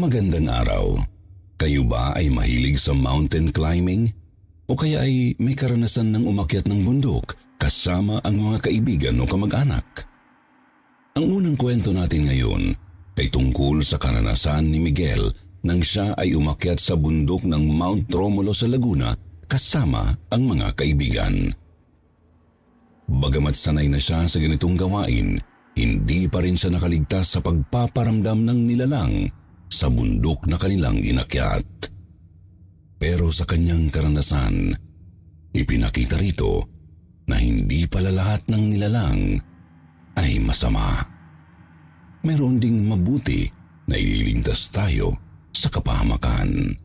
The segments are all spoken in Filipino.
Magandang araw. Kayo ba ay mahilig sa mountain climbing? O kaya ay may karanasan ng umakyat ng bundok kasama ang mga kaibigan o kamag-anak? Ang unang kwento natin ngayon ay tungkol sa karanasan ni Miguel nang siya ay umakyat sa bundok ng Mount Romulo sa Laguna kasama ang mga kaibigan. Bagamat sanay na siya sa ganitong gawain, hindi pa rin siya nakaligtas sa pagpaparamdam ng nilalang sa bundok na kanilang inakyat. Pero sa kanyang karanasan, ipinakita rito na hindi pala lahat ng nilalang ay masama. Meron ding mabuti na ililigtas tayo sa kapahamakan.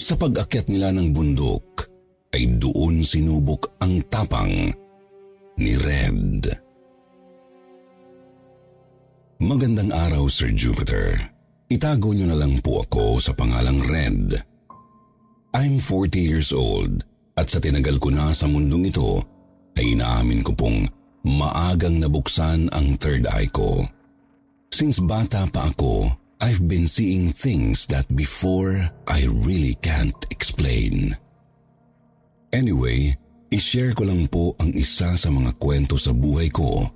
Sa pag-akyat nila ng bundok, ay doon sinubok ang tapang ni Red. Magandang araw, Sir Jupiter. Itago niyo na lang po ako sa pangalang Red. I'm 40 years old at sa tinagal ko na sa mundong ito, ay inaamin ko pong maagang nabuksan ang third eye ko. Since bata pa ako, I've been seeing things that before I really can't explain. Anyway, ishare ko lang po ang isa sa mga kwento sa buhay ko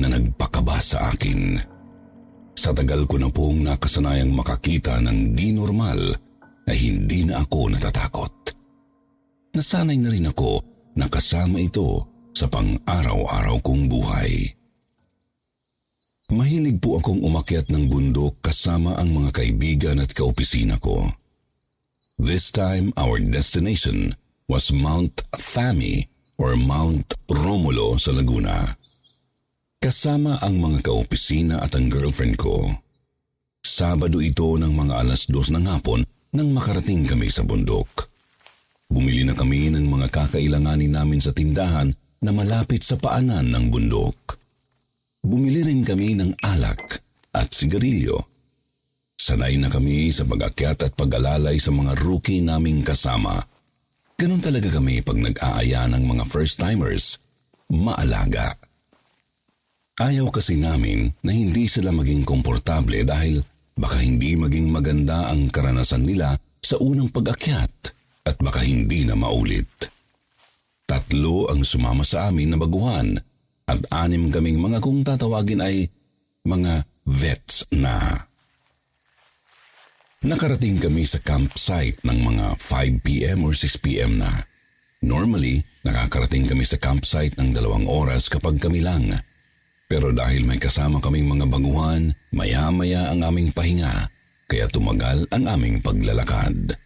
na nagpakaba sa akin. Sa tagal ko na pong nakasanayang makakita ng di normal ay hindi na ako natatakot. Nasanay na rin ako na kasama ito sa pang-araw-araw kong buhay. Mahilig po akong umakyat ng bundok kasama ang mga kaibigan at kaopisina ko. This time, our destination was Mount Thami or Mount Romulo sa Laguna. Kasama ang mga kaopisina at ang girlfriend ko. Sabado ito ng mga alas dos ng hapon nang makarating kami sa bundok. Bumili na kami ng mga kakailanganin namin sa tindahan na malapit sa paanan ng bundok. Bumili rin kami ng alak at sigarilyo. Sanay na kami sa pag-akyat at pag-alalay sa mga rookie naming kasama. Ganon talaga kami pag nag-aaya ng mga first-timers. Maalaga. Ayaw kasi namin na hindi sila maging komportable dahil baka hindi maging maganda ang karanasan nila sa unang pag-akyat at baka hindi na maulit. Tatlo ang sumama sa amin na baguhan at anim kaming mga kung tatawagin ay mga vets na. Nakarating kami sa campsite ng mga 5pm or 6pm na. Normally, nakakarating kami sa campsite ng dalawang oras kapag kami lang. Pero dahil may kasama kaming mga baguhan, maya-maya ang aming pahinga, kaya tumagal ang aming paglalakad.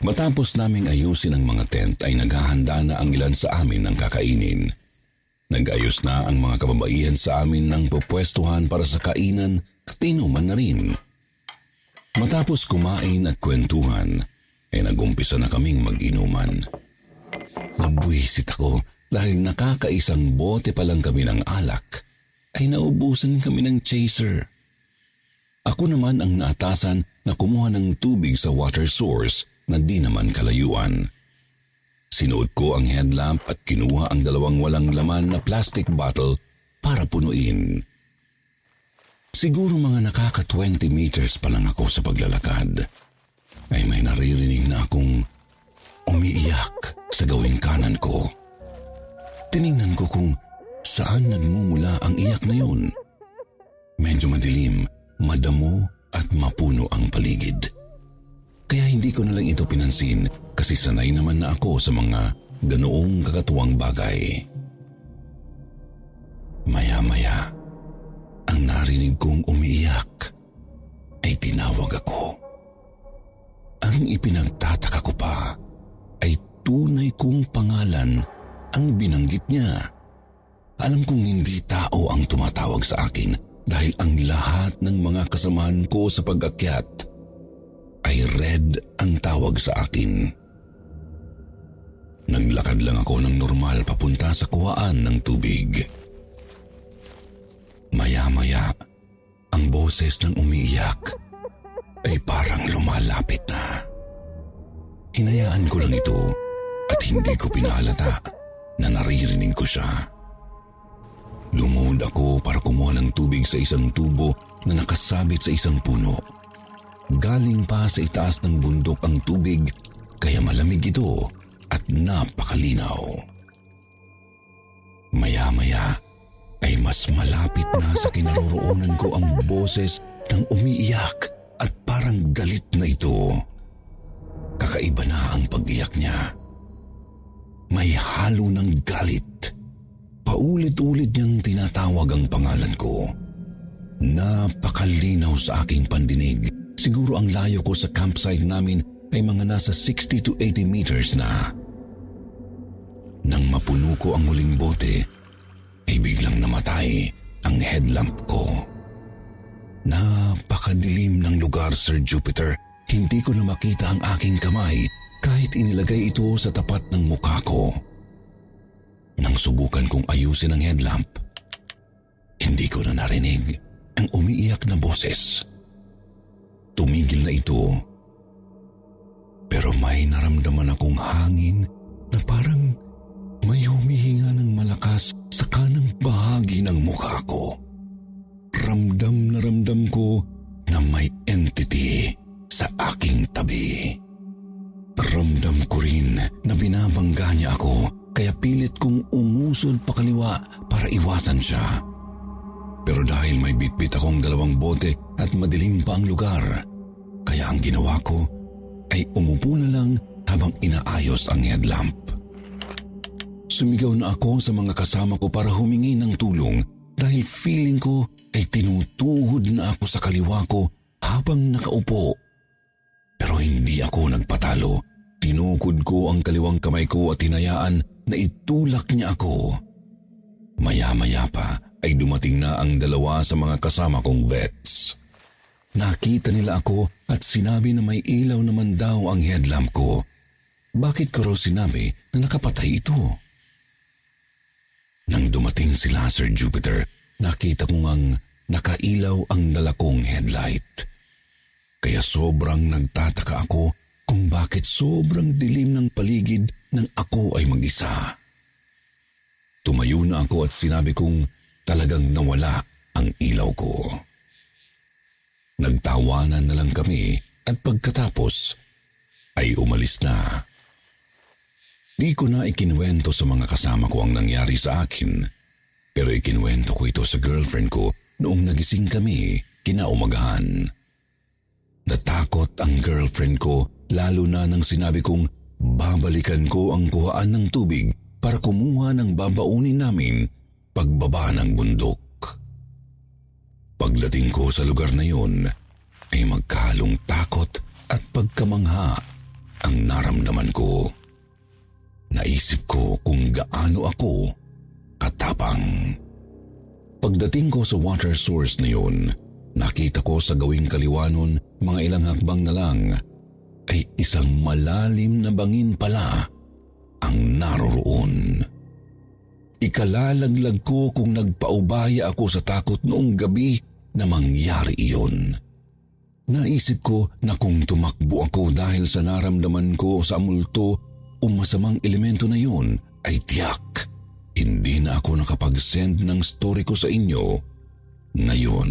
Matapos naming ayusin ang mga tent ay naghahanda na ang ilan sa amin ng kakainin. Nag-ayos na ang mga kababaihan sa amin ng pupwestuhan para sa kainan at inuman na rin. Matapos kumain at kwentuhan, ay nagumpisa na kaming mag-inuman. Nabwisit ako dahil nakakaisang bote pa lang kami ng alak, ay naubusan kami ng chaser. Ako naman ang naatasan na kumuha ng tubig sa water source na di naman kalayuan. Sinuot ko ang headlamp at kinuha ang dalawang walang laman na plastic bottle para punuin. Siguro mga nakaka 20 meters pa lang ako sa paglalakad ay may naririnig na akong umiiyak sa gawing kanan ko. Tiningnan ko kung saan nagmumula ang iyak na yun. Medyo madilim, madamo at mapuno ang paligid. Kaya hindi ko na lang ito pinansin kasi sanay naman na ako sa mga ganoong kakatuwang bagay. Maya-maya, ang narinig kong umiiyak ay tinawag ako. Ang ipinagtataka ko pa ay tunay kong pangalan ang binanggit niya. Alam kong hindi tao ang tumatawag sa akin dahil ang lahat ng mga kasamahan ko sa pag-akyat ay Red ang tawag sa akin. Naglakad lang ako ng normal papunta sa kuwaan ng tubig. Maya-maya, ang boses ng umiiyak ay parang lumalapit na. Hinayaan ko lang ito at hindi ko pinahalata na naririnig ko siya. Lumuhod ako para kumuha ng tubig sa isang tubo na nakasabit sa isang puno. Galing pa sa itaas ng bundok ang tubig kaya malamig ito at napakalinaw. Maya-maya ay mas malapit na sa kinaroroonan ko ang boses ng umiiyak at parang galit na ito. Kakaiba na ang pag-iyak niya. May halo ng galit. Paulit-ulit niyang tinatawag ang pangalan ko. Napakalinaw sa aking pandinig Siguro ang layo ko sa campsite namin ay mga nasa 60 to 80 meters na. Nang mapuno ko ang huling bote, ay biglang namatay ang headlamp ko. Napakadilim ng lugar, Sir Jupiter. Hindi ko na makita ang aking kamay kahit inilagay ito sa tapat ng mukha ko. Nang subukan kong ayusin ang headlamp, hindi ko na narinig ang umiiyak na boses. Tumigil na ito. Pero may naramdaman akong hangin umusod pakaliwa para iwasan siya. Pero dahil may bitbit akong dalawang bote at madilim pa ang lugar. Kaya ang ginawa ko ay umupo na lang habang inaayos ang headlamp. Sumigaw na ako sa mga kasama ko para humingi ng tulong dahil feeling ko ay tinutuhod na ako sa kaliwa ko habang nakaupo. Pero hindi ako nagpatalo. Tinukod ko ang kaliwang kamay ko at hinayaan na itulak niya ako. Maya-maya pa ay dumating na ang dalawa sa mga kasama kong vets. Nakita nila ako at sinabi na may ilaw naman daw ang headlamp ko. Bakit ko raw sinabi na nakapatay ito? Nang dumating sila, Sir Jupiter, nakita ko ngang nakailaw ang dalakong headlight. Kaya sobrang nagtataka ako kung bakit sobrang dilim ng paligid nang ako ay mag-isa. Tumayo na ako at sinabi kong talagang nawala ang ilaw ko. Nagtawanan na lang kami at pagkatapos ay umalis na. Di ko na ikinuwento sa mga kasama ko ang nangyari sa akin, pero ikinuwento ko ito sa girlfriend ko noong nagising kami kinaumagahan. Natakot ang girlfriend ko lalo na nang sinabi kong babalikan ko ang kuhaan ng tubig para kumuha ng babaunin namin pagbaba ng bundok. Pagdating ko sa lugar na yun, ay magkalong takot at pagkamangha ang naramdaman ko. Naisip ko kung gaano ako katapang. Pagdating ko sa water source na yun, nakita ko sa gawing kaliwanon mga ilang hakbang na lang ay isang malalim na bangin pala ang naroroon. Ikalalaglag ko kung nagpaubaya ako sa takot noong gabi na mangyari iyon. Naisip ko na kung tumakbo ako dahil sa naramdaman ko sa multo o masamang elemento na yun ay tiyak. Hindi na ako nakapag-send ng story ko sa inyo ngayon.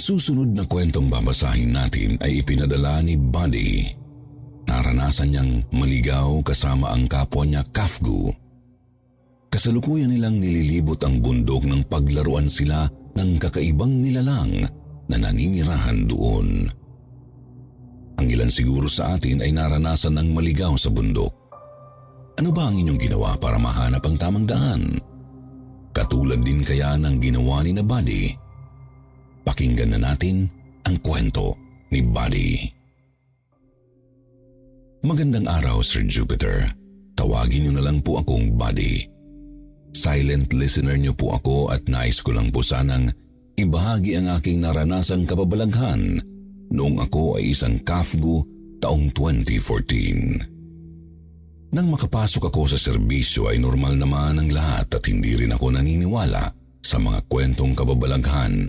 Susunod na kwentong babasahin natin ay ipinadala ni Buddy. Naranasan niyang maligaw kasama ang kapwa niya Kafgu. Kasalukuyan nilang nililibot ang bundok ng paglaruan sila ng kakaibang nilalang na naninirahan doon. Ang ilan siguro sa atin ay naranasan ng maligaw sa bundok. Ano ba ang inyong ginawa para mahanap ang tamang daan? Katulad din kaya ng ginawa ni na Buddy Pakinggan na natin ang kwento ni Buddy. Magandang araw, Sir Jupiter. Tawagin niyo na lang po akong Buddy. Silent listener niyo po ako at nais ko lang po sanang ibahagi ang aking naranasang kababalaghan noong ako ay isang kafgu taong 2014. Nang makapasok ako sa serbisyo ay normal naman ang lahat at hindi rin ako naniniwala sa mga kwentong kababalaghan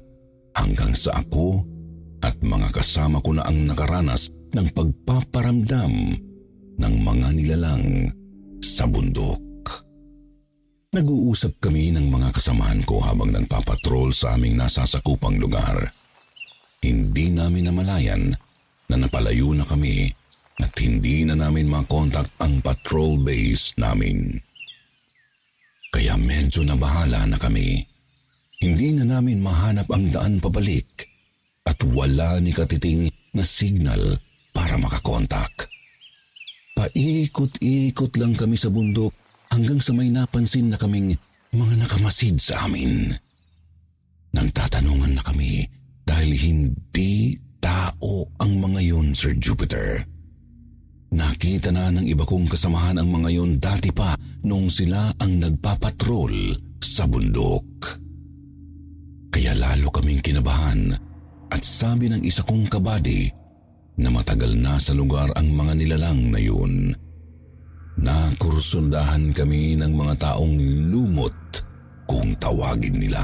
hanggang sa ako at mga kasama ko na ang nakaranas ng pagpaparamdam ng mga nilalang sa bundok. Nag-uusap kami ng mga kasamahan ko habang nagpapatrol sa aming nasasakupang lugar. Hindi namin namalayan na napalayo na kami at hindi na namin makontak ang patrol base namin. Kaya medyo nabahala na kami. Hindi na namin mahanap ang daan pabalik at wala ni Katiting na signal para makakontak. Paikot-ikot lang kami sa bundok hanggang sa may napansin na kaming mga nakamasid sa amin. Nagtatanungan na kami dahil hindi tao ang mga yun, Sir Jupiter. Nakita na ng iba kong kasamahan ang mga yun dati pa nung sila ang nagpapatrol sa bundok. Lalo kaming kinabahan at sabi ng isa kong kabady na matagal na sa lugar ang mga nilalang na yun. Nakursundahan kami ng mga taong lumot kung tawagin nila.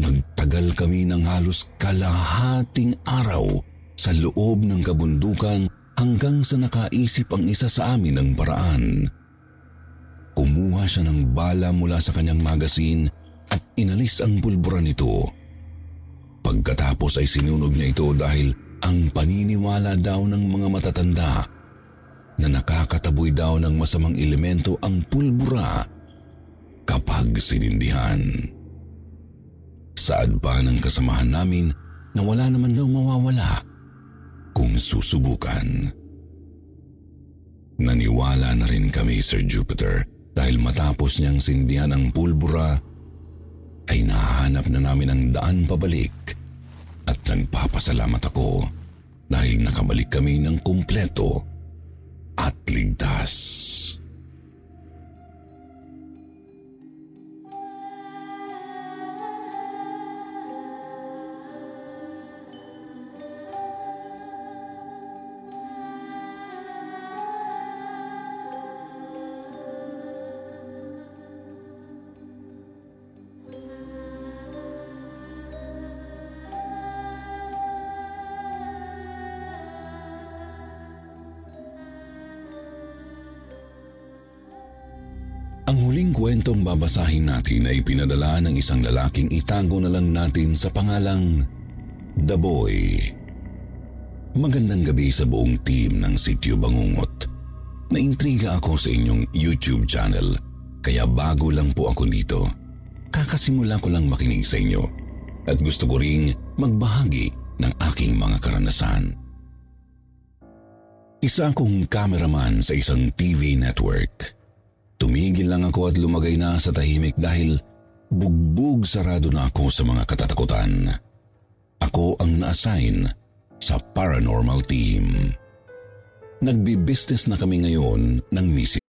Nagtagal kami ng halos kalahating araw sa loob ng kabundukan hanggang sa nakaisip ang isa sa amin ng paraan. Kumuha siya ng bala mula sa kanyang magasin at inalis ang pulbura nito. Pagkatapos ay sinunog niya ito dahil ang paniniwala daw ng mga matatanda na nakakataboy daw ng masamang elemento ang pulbura kapag sinindihan. Saad pa ng kasamahan namin na wala naman daw mawawala kung susubukan. Naniwala na rin kami, Sir Jupiter, dahil matapos niyang sindihan ang pulbura, ay nahanap na namin ang daan pabalik at nagpapasalamat ako dahil nakabalik kami ng kumpleto at ligtas. Kwentong babasahin natin ay pinadala ng isang lalaking itago na lang natin sa pangalang The Boy. Magandang gabi sa buong team ng Sityo Bangungot. Naintriga ako sa inyong YouTube channel, kaya bago lang po ako dito. Kakasimula ko lang makinig sa inyo at gusto ko ring magbahagi ng aking mga karanasan. Isa akong cameraman sa isang TV network. Tumigil lang ako at lumagay na sa tahimik dahil bugbog sarado na ako sa mga katatakutan. Ako ang na-assign sa paranormal team. Nagbi-business na kami ngayon ng misi.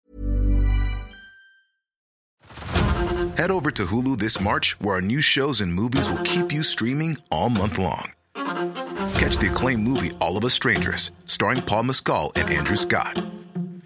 Head over to Hulu this March, where our new shows and movies will keep you streaming all month long. Catch the acclaimed movie All of Us Strangers, starring Paul Mescal and Andrew Scott.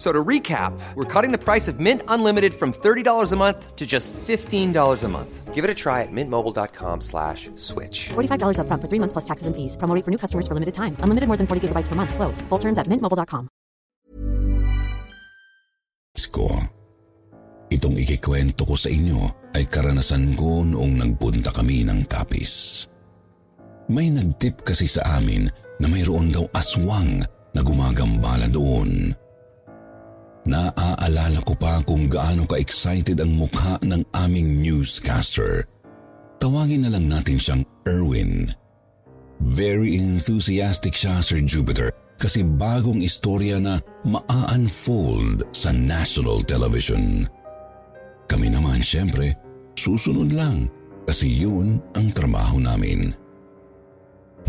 F- So to recap, we're cutting the price of Mint Unlimited from $30 a month to just $15 a month. Give it a try at mintmobile.com slash switch. $45 upfront for three months plus taxes and fees. Promo rate for new customers for limited time. Unlimited more than 40 gigabytes per month. Slows. Full terms at mintmobile.com. ko. Itong ikikwento ko sa inyo ay karanasan ko noong nagpunta kami ng Kapis. May nagtip kasi sa amin na mayroon daw aswang na gumagambala doon. Naaalala ko pa kung gaano ka-excited ang mukha ng aming newscaster. Tawagin na lang natin siyang Erwin. Very enthusiastic siya, Sir Jupiter, kasi bagong istorya na maa-unfold sa national television. Kami naman, syempre, susunod lang kasi yun ang trabaho namin.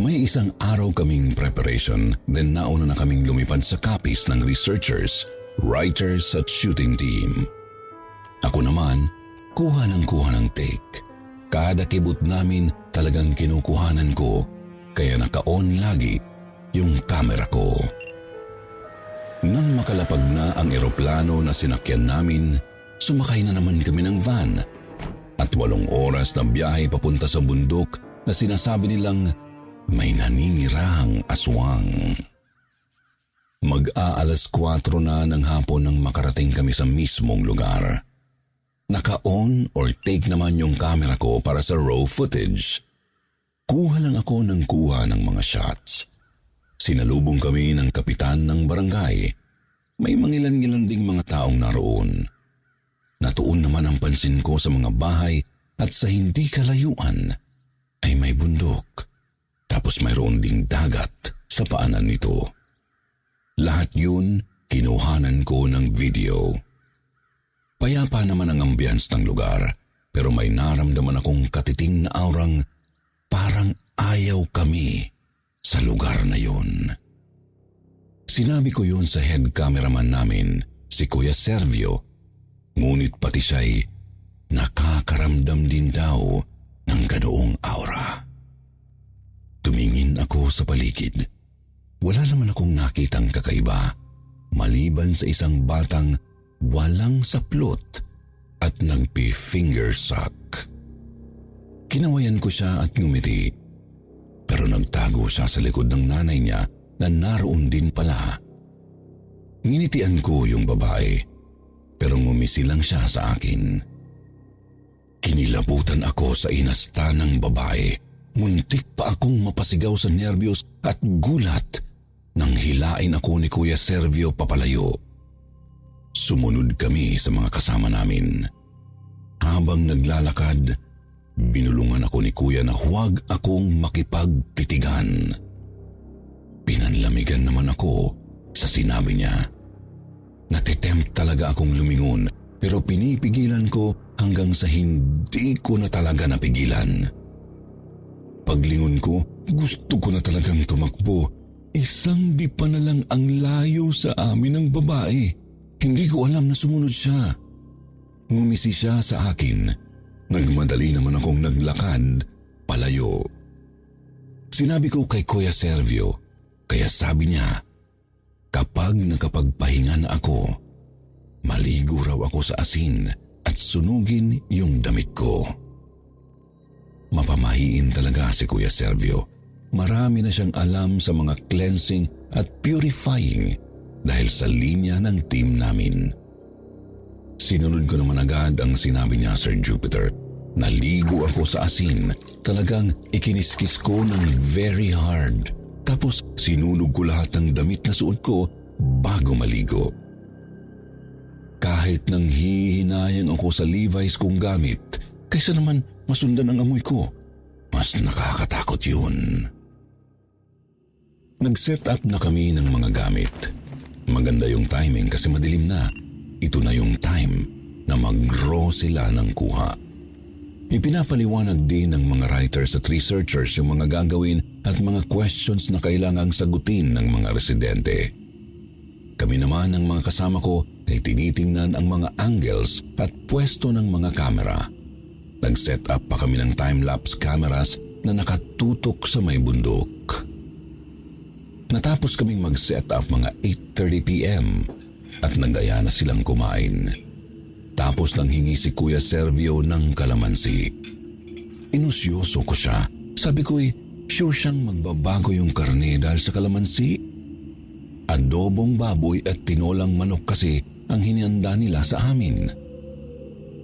May isang araw kaming preparation, then nauna na kaming lumipad sa copies ng researchers, writers at shooting team. Ako naman, kuha ng kuha ng take. Kada kibot namin talagang kinukuhanan ko, kaya naka-on lagi yung camera ko. Nang makalapag na ang eroplano na sinakyan namin, sumakay na naman kami ng van. At walong oras na biyahe papunta sa bundok na sinasabi nilang may naninirang aswang. Mag-aalas 4 na ng hapon nang makarating kami sa mismong lugar. Naka-on or take naman yung camera ko para sa raw footage. Kuha lang ako ng kuha ng mga shots. Sinalubong kami ng kapitan ng barangay. May mangilan-ngilan ding mga taong naroon. Natuon naman ang pansin ko sa mga bahay at sa hindi kalayuan ay may bundok. Tapos mayroon ding dagat sa paanan nito. Lahat yun kinuhanan ko ng video. Payapa naman ang ambience ng lugar pero may naramdaman akong katiting na aurang parang ayaw kami sa lugar na yun. Sinabi ko yun sa head cameraman namin, si Kuya Servio, ngunit pati siya'y nakakaramdam din daw ng ganoong aura. Tumingin ako sa paligid. Wala naman akong nakitang kakaiba, maliban sa isang batang walang saplot at nagpi-finger suck. Kinawayan ko siya at ngumiti. Pero nagtago siya sa likod ng nanay niya na naroon din pala. Nginitian ko yung babae, pero ngumisi lang siya sa akin. Kinilabutan ako sa inasta ng babae. Muntik pa akong mapasigaw sa nervyos at gulat nang hilain ako ni Kuya Servio papalayo. Sumunod kami sa mga kasama namin. Habang naglalakad, binulungan ako ni Kuya na huwag akong makipagtitigan. Pinanlamigan naman ako sa sinabi niya. Natitempt talaga akong lumingon pero pinipigilan ko hanggang sa hindi ko na talaga napigilan. Paglingon ko, gusto ko na talagang tumakbo Isang di pa na lang ang layo sa amin ng babae. Hindi ko alam na sumunod siya. Ngumisi siya sa akin. Nagmadali naman akong naglakad palayo. Sinabi ko kay Kuya Servio, kaya sabi niya, kapag nakapagpahinga na ako, maligo raw ako sa asin at sunugin yung damit ko. Mapamahiin talaga si Kuya Servio. Marami na siyang alam sa mga cleansing at purifying dahil sa linya ng team namin. Sinunod ko naman agad ang sinabi niya, Sir Jupiter. Naligo ako sa asin. Talagang ikiniskis ko ng very hard. Tapos sinunog ko lahat ng damit na suot ko bago maligo. Kahit nang hihinayang ako sa Levi's kong gamit, kaysa naman masundan ang amoy ko, mas nakakatakot yun. Nag-set up na kami ng mga gamit. Maganda yung timing kasi madilim na. Ito na yung time na mag-raw sila ng kuha. Ipinapaliwanag din ng mga writers at researchers yung mga gagawin at mga questions na kailangang sagutin ng mga residente. Kami naman ng mga kasama ko ay tinitingnan ang mga angles at pwesto ng mga kamera. Nag-set up pa kami ng time-lapse cameras na nakatutok sa may bundok. Natapos kaming mag-set up mga 8.30pm at nagaya na silang kumain. Tapos nang hingi si Kuya Servio ng kalamansi. Inusyoso ko siya. Sabi ko'y sure siyang magbabago yung karne dahil sa kalamansi. Adobong baboy at tinolang manok kasi ang hinihanda nila sa amin.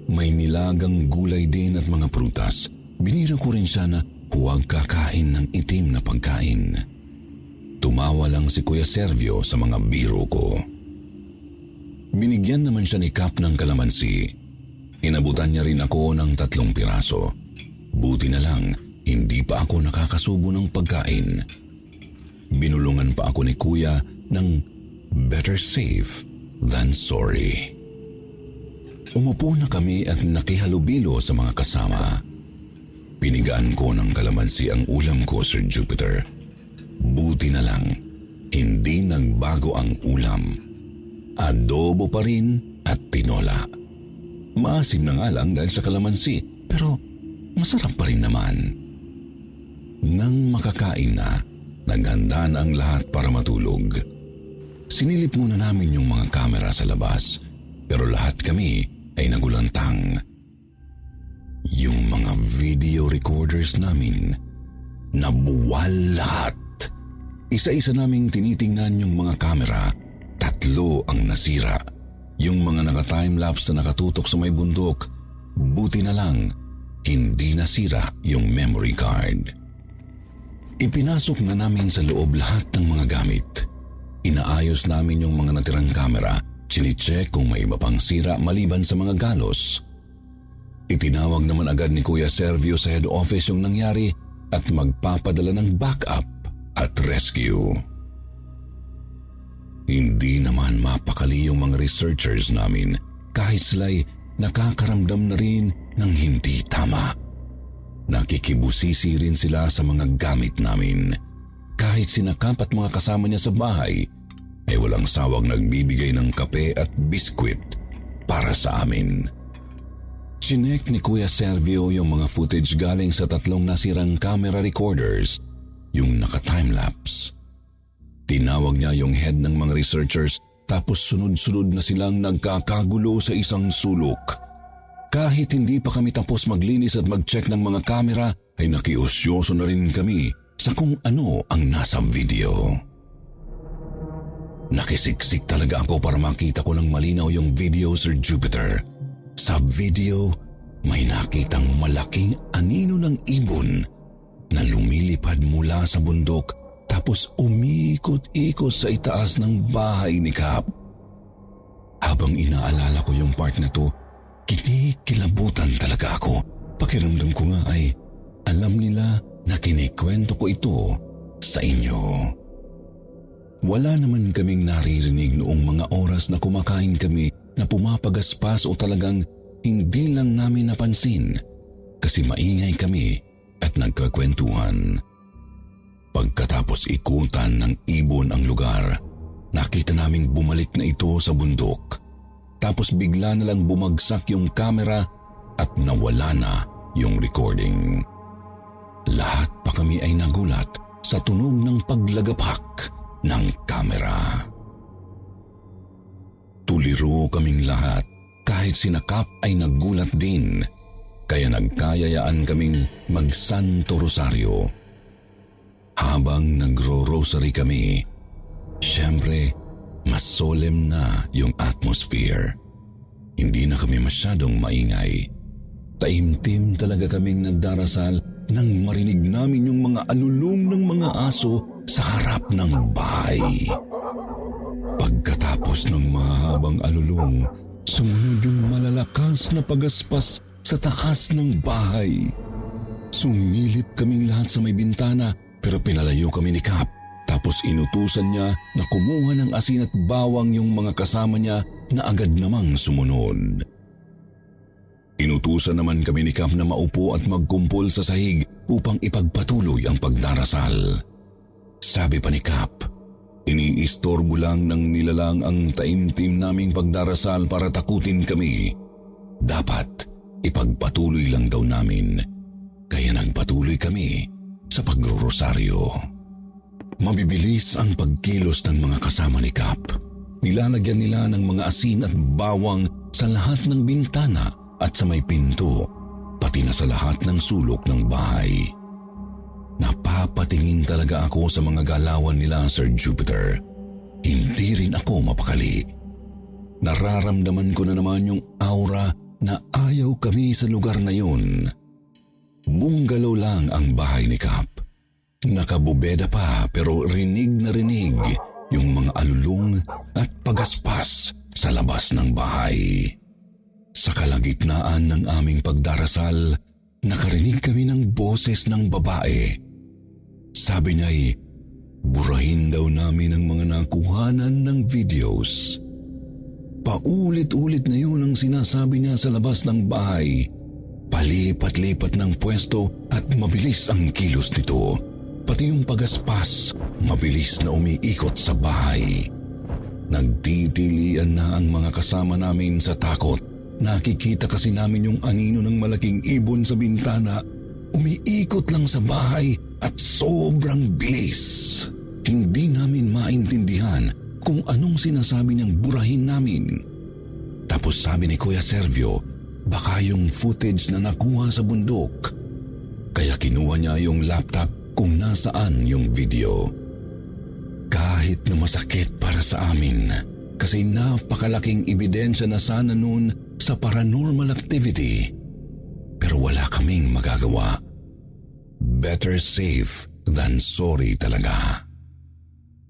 May nilagang gulay din at mga prutas. Binira ko rin siya na huwag kakain ng itim na pagkain. Tumawa lang si Kuya Servio sa mga biro ko. Binigyan naman siya ni Kap ng kalamansi. Inabutan niya rin ako ng tatlong piraso. Buti na lang, hindi pa ako nakakasubo ng pagkain. Binulungan pa ako ni Kuya ng better safe than sorry. Umupo na kami at nakihalubilo sa mga kasama. Pinigaan ko ng kalamansi ang ulam ko, Sir Jupiter. Buti na lang, hindi nagbago ang ulam. Adobo pa rin at tinola. Maasim na nga lang dahil sa kalamansi, pero masarap pa rin naman. Nang makakain na, naghanda na ang lahat para matulog. Sinilip muna namin yung mga kamera sa labas, pero lahat kami ay nagulantang. Yung mga video recorders namin, nabuwal lahat. Isa-isa naming tinitingnan yung mga kamera. Tatlo ang nasira. Yung mga naka-timelapse na nakatutok sa may bundok, buti na lang, hindi nasira yung memory card. Ipinasok na namin sa loob lahat ng mga gamit. Inaayos namin yung mga natirang kamera, chinicheck kung may iba pang sira maliban sa mga galos. Itinawag naman agad ni Kuya Servio sa head office yung nangyari at magpapadala ng backup at rescue. Hindi naman mapakali yung mga researchers namin kahit sila'y nakakaramdam na rin ng hindi tama. Nakikibusisi rin sila sa mga gamit namin. Kahit sinakap at mga kasama niya sa bahay, ay walang sawag nagbibigay ng kape at biskwit para sa amin. Sinek ni Kuya Servio yung mga footage galing sa tatlong nasirang camera recorders yung naka-timelapse. Tinawag niya yung head ng mga researchers tapos sunod-sunod na silang nagkakagulo sa isang sulok. Kahit hindi pa kami tapos maglinis at mag-check ng mga kamera, ay nakiusyoso na rin kami sa kung ano ang nasa video. Nakisiksik talaga ako para makita ko ng malinaw yung video, Sir Jupiter. Sa video, may nakitang malaking anino ng ibon na lumilipad mula sa bundok tapos umikot-ikot sa itaas ng bahay ni Cap. Habang inaalala ko yung part na to, kinikilabutan talaga ako. Pakiramdam ko nga ay alam nila na kinikwento ko ito sa inyo. Wala naman kaming naririnig noong mga oras na kumakain kami na pumapagaspas o talagang hindi lang namin napansin kasi maingay kami at nagkakwentuhan. Pagkatapos ikutan ng ibon ang lugar, nakita naming bumalik na ito sa bundok. Tapos bigla na lang bumagsak yung camera at nawala na yung recording. Lahat pa kami ay nagulat sa tunog ng paglagapak ng kamera. Tuliro kaming lahat kahit sinakap ay nagulat din kaya nagkayayaan kaming magsanto rosaryo. Habang nagro-rosary kami, syempre mas solemn na yung atmosphere. Hindi na kami masyadong maingay. Taimtim talaga kaming nagdarasal nang marinig namin yung mga alulong ng mga aso sa harap ng bahay. Pagkatapos ng mahabang alulong, sumunod yung malalakas na pagaspas sa taas ng bahay. Sumilip kaming lahat sa may bintana pero pinalayo kami ni Cap. Tapos inutusan niya na kumuha ng asin at bawang yung mga kasama niya na agad namang sumunod. Inutusan naman kami ni Cap na maupo at magkumpol sa sahig upang ipagpatuloy ang pagdarasal. Sabi pa ni Cap, iniistorbo lang ng nilalang ang taimtim naming pagdarasal para takutin kami. Dapat ipagpatuloy lang daw namin. Kaya nagpatuloy kami sa pagrorosaryo. Mabibilis ang pagkilos ng mga kasama ni Cap. Nilalagyan nila ng mga asin at bawang sa lahat ng bintana at sa may pinto, pati na sa lahat ng sulok ng bahay. Napapatingin talaga ako sa mga galawan nila, Sir Jupiter. Hindi rin ako mapakali. Nararamdaman ko na naman yung aura na ayaw kami sa lugar na yun. Bungalow lang ang bahay ni Cap. Nakabubeda pa pero rinig na rinig yung mga alulong at pagaspas sa labas ng bahay. Sa kalagitnaan ng aming pagdarasal, nakarinig kami ng boses ng babae. Sabi niya'y burahin daw namin ang mga nakuhanan ng videos. Paulit-ulit na yun ang sinasabi niya sa labas ng bahay. Palipat-lipat ng pwesto at mabilis ang kilos nito. Pati yung pagaspas, mabilis na umiikot sa bahay. Nagtitilian na ang mga kasama namin sa takot. Nakikita kasi namin yung anino ng malaking ibon sa bintana. Umiikot lang sa bahay at sobrang bilis. Hindi namin maintindihan kung anong sinasabi niyang burahin namin. Tapos sabi ni Kuya Sergio, baka yung footage na nakuha sa bundok. Kaya kinuha niya yung laptop kung nasaan yung video. Kahit na masakit para sa amin, kasi napakalaking ebidensya na sana noon sa paranormal activity. Pero wala kaming magagawa. Better safe than sorry talaga.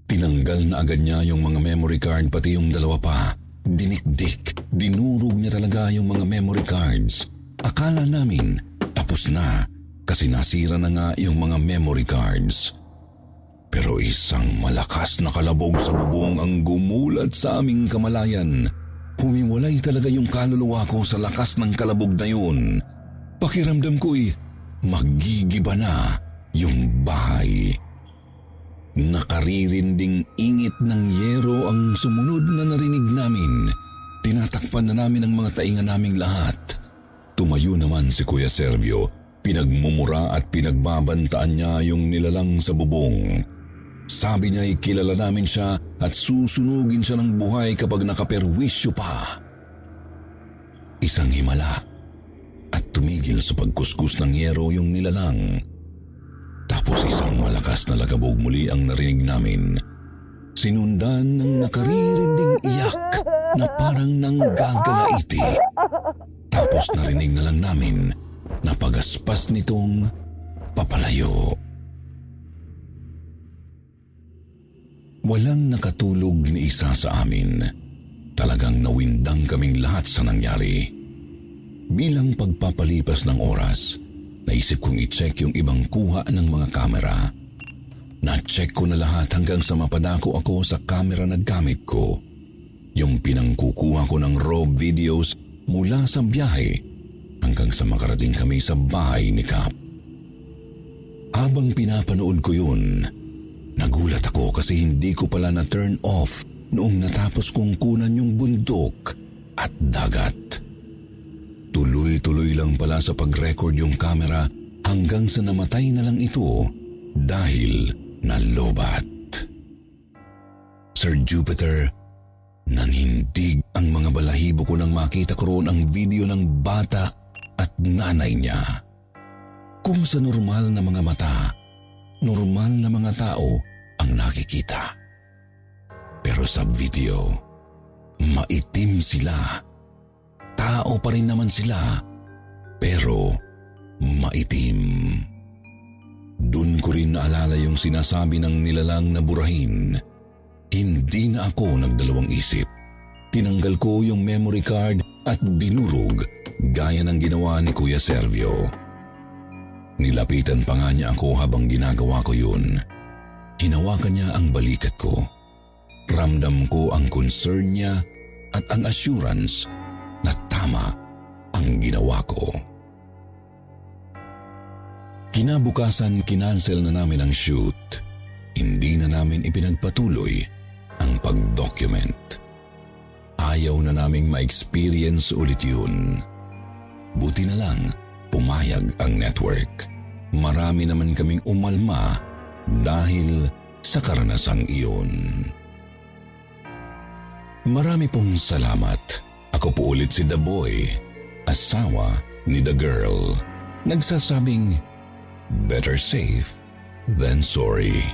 Tinanggal na agad niya yung mga memory card pati yung dalawa pa. Dinikdik, dinurog niya talaga yung mga memory cards. Akala namin tapos na kasi nasira na nga yung mga memory cards. Pero isang malakas na kalabog sa bubong ang gumulat sa aming kamalayan. Humiwalay talaga yung kaluluwa ko sa lakas ng kalabog na yun. Pakiramdam ko'y magigiba na yung bahay. Nakaririnding ingit ng yero ang sumunod na narinig namin. Tinatakpan na namin ang mga tainga naming lahat. Tumayo naman si Kuya Sergio. Pinagmumura at pinagbabantaan niya yung nilalang sa bubong. Sabi niya kilala namin siya at susunugin siya ng buhay kapag nakaperwisyo pa. Isang himala at tumigil sa pagkuskus ng yero yung nilalang. Tapos isang malakas na lagabog muli ang narinig namin. Sinundan ng nakaririnding iyak na parang nanggagalaiti. Tapos narinig na lang namin na pagaspas nitong papalayo. Walang nakatulog ni isa sa amin. Talagang nawindang kaming lahat sa nangyari. Bilang pagpapalipas ng oras, naisip kong i-check yung ibang kuha ng mga kamera. Na-check ko na lahat hanggang sa mapadako ako sa kamera na gamit ko. Yung pinangkukuha ko ng raw videos mula sa biyahe hanggang sa makarating kami sa bahay ni Cap. Habang pinapanood ko yun, nagulat ako kasi hindi ko pala na turn off noong natapos kong kunan yung bundok at dagat. Tuloy-tuloy lang pala sa pag-record yung camera hanggang sa namatay na lang ito dahil nalobat. Sir Jupiter, nanindig ang mga balahibo ko nang makita ko roon ang video ng bata at nanay niya. Kung sa normal na mga mata, normal na mga tao ang nakikita. Pero sa video, maitim sila. Tao pa rin naman sila, pero maitim. Doon ko rin naalala yung sinasabi ng nilalang na burahin. Hindi na ako nagdalawang isip. Tinanggal ko yung memory card at binurog gaya ng ginawa ni Kuya Sergio. Nilapitan pa nga niya ako habang ginagawa ko yun. Hinawakan niya ang balikat ko. Ramdam ko ang concern niya at ang assurance na tama ang ginawa ko. Kinabukasan, kinansel na namin ang shoot. Hindi na namin ipinagpatuloy ang pag-document. Ayaw na naming ma-experience ulit yun. Buti na lang, pumayag ang network. Marami naman kaming umalma dahil sa karanasang iyon. Marami pong salamat. Ako po ulit si The Boy, asawa ni The Girl. Nagsasabing, better safe than sorry.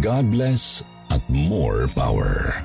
God bless at more power.